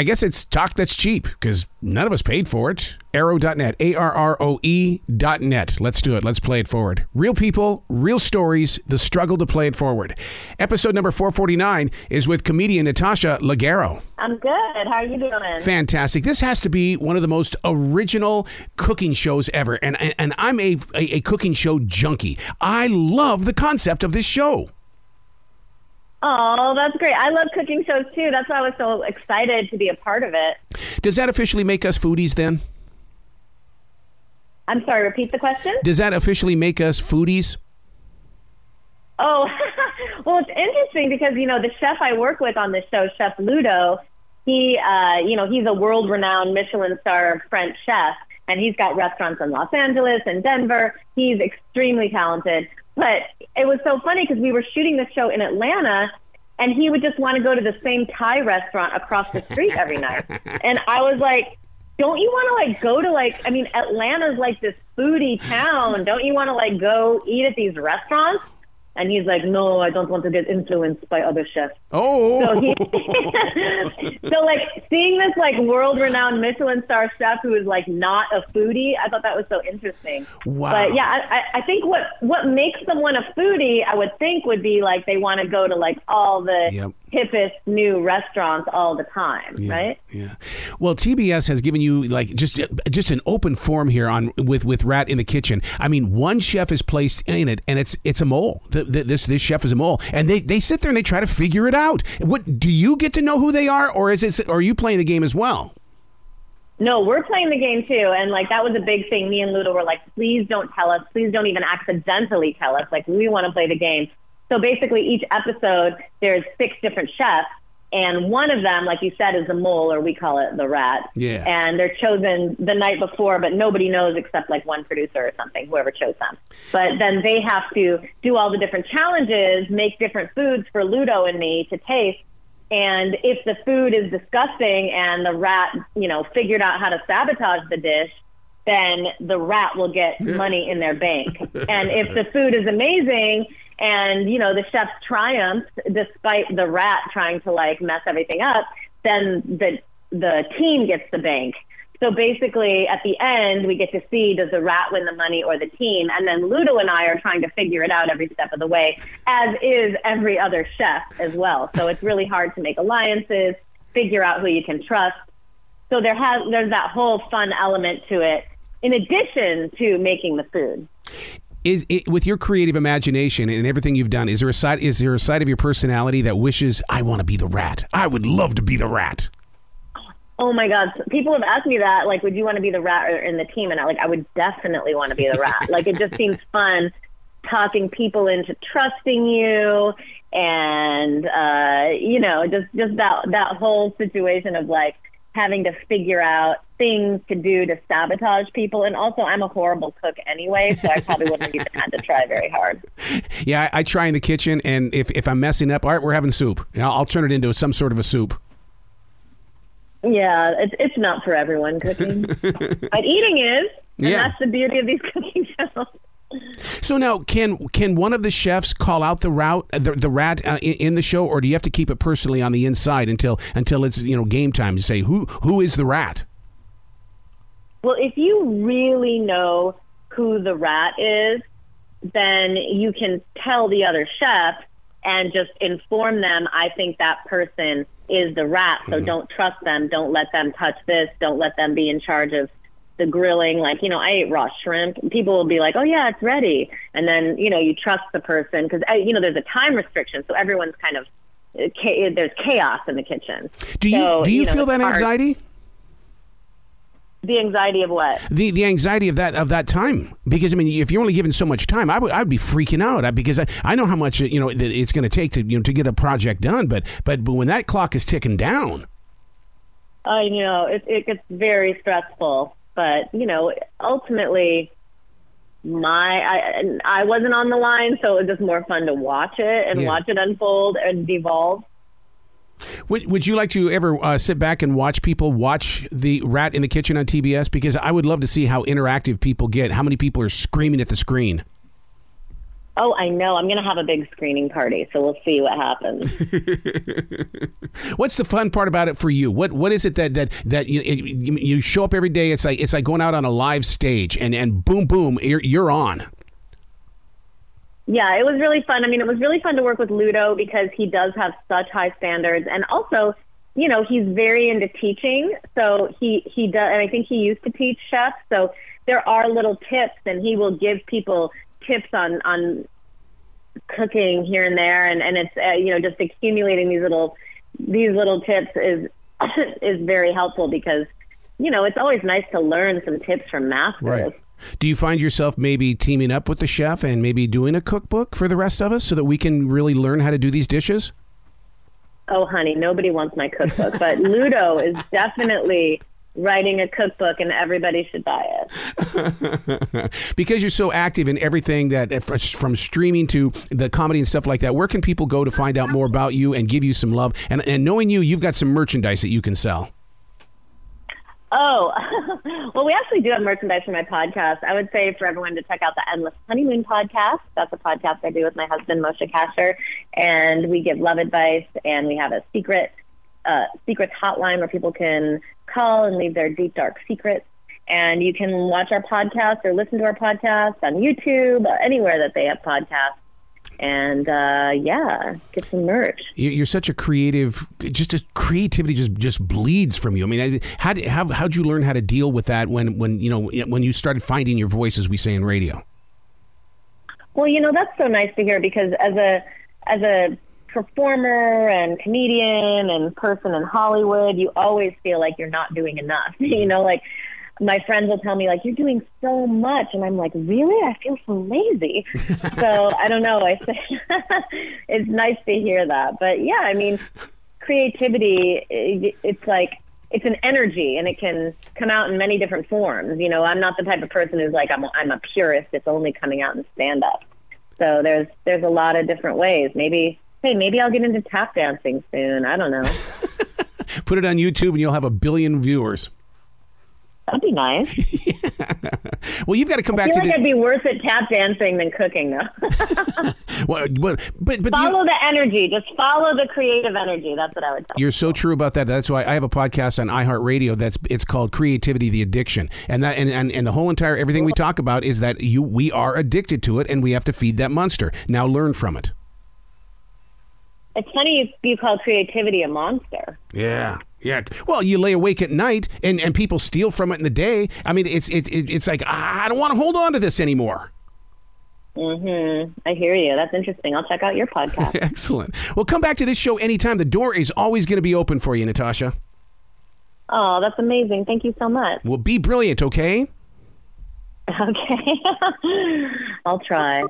I guess it's talk that's cheap because none of us paid for it. Arroe.net, A R R O E.net. Let's do it. Let's play it forward. Real people, real stories, the struggle to play it forward. Episode number 449 is with comedian Natasha Leggero. I'm good. How are you doing? Fantastic. This has to be one of the most original cooking shows ever. And, and I'm a, a, a cooking show junkie. I love the concept of this show. Oh, that's great. I love cooking shows too. That's why I was so excited to be a part of it. Does that officially make us foodies then? I'm sorry, repeat the question? Does that officially make us foodies? Oh, well, it's interesting because, you know, the chef I work with on this show, Chef Ludo, he, uh, you know, he's a world renowned Michelin star French chef, and he's got restaurants in Los Angeles and Denver. He's extremely talented. But it was so funny because we were shooting the show in Atlanta and he would just want to go to the same Thai restaurant across the street every night. And I was like, don't you want to like go to like, I mean, Atlanta's like this foodie town. Don't you want to like go eat at these restaurants? And he's like, no, I don't want to get influenced by other chefs. Oh. So, he, so like seeing this like world-renowned Michelin star chef who is like not a foodie, I thought that was so interesting. Wow. But yeah, I, I think what what makes someone a foodie, I would think, would be like they want to go to like all the Yep. Hippest new restaurants all the time, Yeah, right? Yeah. Well, TBS has given you like just just an open forum here on with with Rat in the Kitchen. I mean, one chef is placed in it, and it's it's a mole. The, the, this this chef is a mole, and they they sit there and they try to figure it out. What do you get to know who they are, or is it? Or are you playing the game as well? No, we're playing the game too, and like that was a big thing. Me and Ludo were like, please don't tell us. Please don't even accidentally tell us. Like we want to play the game. So basically, each episode there's six different chefs, and one of them, like you said, is the mole, or we call it the rat. Yeah. And they're chosen the night before, but nobody knows except like one producer or something, whoever chose them. But then they have to do all the different challenges, make different foods for Ludo and me to taste. And if the food is disgusting and the rat, you know, figured out how to sabotage the dish, then the rat will get money in their bank. and if the food is amazing and, you know, the chefs triumph despite the rat trying to like mess everything up, then the the team gets the bank. So basically, at the end, we get to see does the rat win the money or the team, and then Ludo and I are trying to figure it out every step of the way, as is every other chef as well. So it's really hard to make alliances, figure out who you can trust. So there has there's that whole fun element to it, in addition to making the food. Is it, with your creative imagination and everything you've done? Is there a side? Is there a side of your personality that wishes I want to be the rat? I would love to be the rat. Oh my God! People have asked me that. Like, would you want to be the rat or in the team? And I like, I would definitely want to be the rat. like, it just seems fun talking people into trusting you, and uh, you know, just just that that whole situation of like having to figure out things to do to sabotage people. And also, I'm a horrible cook anyway, so I probably wouldn't even have to try very hard. Yeah, I, I try in the kitchen, and if, if I'm messing up, all right, we're having soup. You know, I'll turn it into some sort of a soup. Yeah, it's it's not for everyone cooking, but eating is, and Yeah. that's the beauty of these cooking shows. So now, can can one of the chefs call out the route the, the rat uh, in, in the show, or do you have to keep it personally on the inside until until it's you know game time to say who who is the rat? Well, if you really know who the rat is, then you can tell the other chef and just inform them. I think that person is the rat, so don't trust them. Don't let them touch this. Don't let them be in charge of the grilling. Like, you know, I ate raw shrimp. People will be like, oh, yeah, it's ready. And then, you know, you trust the person because, you know, there's a time restriction. So everyone's kind of, uh, there's chaos in the kitchen. Do you So, do you, know, feel that hard. anxiety? The anxiety of what? The the anxiety of that of that time because I mean if you're only given so much time I would I'd be freaking out I- because I, I know how much you know it's going to take to you know to get a project done but but but when that clock is ticking down I know it, it gets very stressful, but you know, ultimately, my I I wasn't on the line, so it was just more fun to watch it and Yeah. watch it unfold and devolve. would, would you like to ever uh, sit back and watch people watch the rat in the kitchen on TBS because I would love to see how interactive people get how many people are screaming at the screen Oh, I know. I'm going to have a big screening party, so we'll see what happens. What's the fun part about it for you? What What is it that that that you, you show up every day? It's like it's like going out on a live stage, and and boom, boom, you're, you're on. Yeah, it was really fun. I mean, it was really fun to work with Ludo because he does have such high standards, and also, you know, he's very into teaching. So he he does, and I think he used to teach chefs. So there are little tips, and he will give people tips on on cooking here and there, and and it's uh, you know just accumulating these little these little tips is is very helpful because you know it's always nice to learn some tips from masters. Right. Do you find yourself maybe teaming up with the chef and maybe doing a cookbook for the rest of us so that we can really learn how to do these dishes? Oh, honey, nobody wants my cookbook, but Ludo is definitely writing a cookbook and everybody should buy it. because you're so active in everything that eh, from streaming to the comedy and stuff like that, where can people go to find out more about you and give you some love? And, and knowing you, you've got some merchandise that you can sell. Oh, well, we actually do have merchandise for my podcast. I would say for everyone to check out the Endless Honeymoon podcast. That's a podcast I do with my husband, Moshe Kasher. And we give love advice and we have a secret, uh, secrets hotline where people can call and leave their deep, dark secrets. And you can watch our podcast or listen to our podcast on YouTube, anywhere that they have podcasts and uh, yeah, get some merch. You're such a creative, just a creativity just just bleeds from you. I mean, how how how'd you learn how to deal with that when when you know when you started finding your voice, as we say in radio? Well, you know that's so nice to hear because as a as a performer and comedian and person in Hollywood, you always feel like you're not doing enough. you mm-hmm. know, like my friends will tell me like you're doing so much and i'm like really? I feel so lazy. So i don't know. I say it's nice to hear that. But yeah i mean creativity it's like it's an energy and it can come out in many different forms. You know i'm not the type of person who's like i'm, I'm a purist. It's only coming out in stand up so there's there's a lot of different ways. Maybe hey maybe i'll get into tap dancing soon i don't know put it on youtube and you'll have a billion viewers That'd be nice. well, you've got to come I back feel to like the... I'd be worse at tap dancing than cooking, though. well, but, but follow you... the energy. Just follow the creative energy. That's what I would tell. You're so true about that. That's why I have a podcast on iHeartRadio. That's it's called Creativity: The Addiction, and that and, and, and the whole entire everything we talk about is that you we are addicted to it, and we have to feed that monster. Now learn from it. It's funny you, you call creativity a monster. Yeah. Yeah. Well, you lay awake at night and, and people steal from it in the day. I mean, it's it, it it's like I don't want to hold on to this anymore. Mm-hmm. I hear you. That's interesting. I'll check out your podcast. Excellent. Well, come back to this show anytime. The door is always going to be open for you, Natasha. Oh, that's amazing. Thank you so much. Well, be brilliant, okay? Okay. I'll try.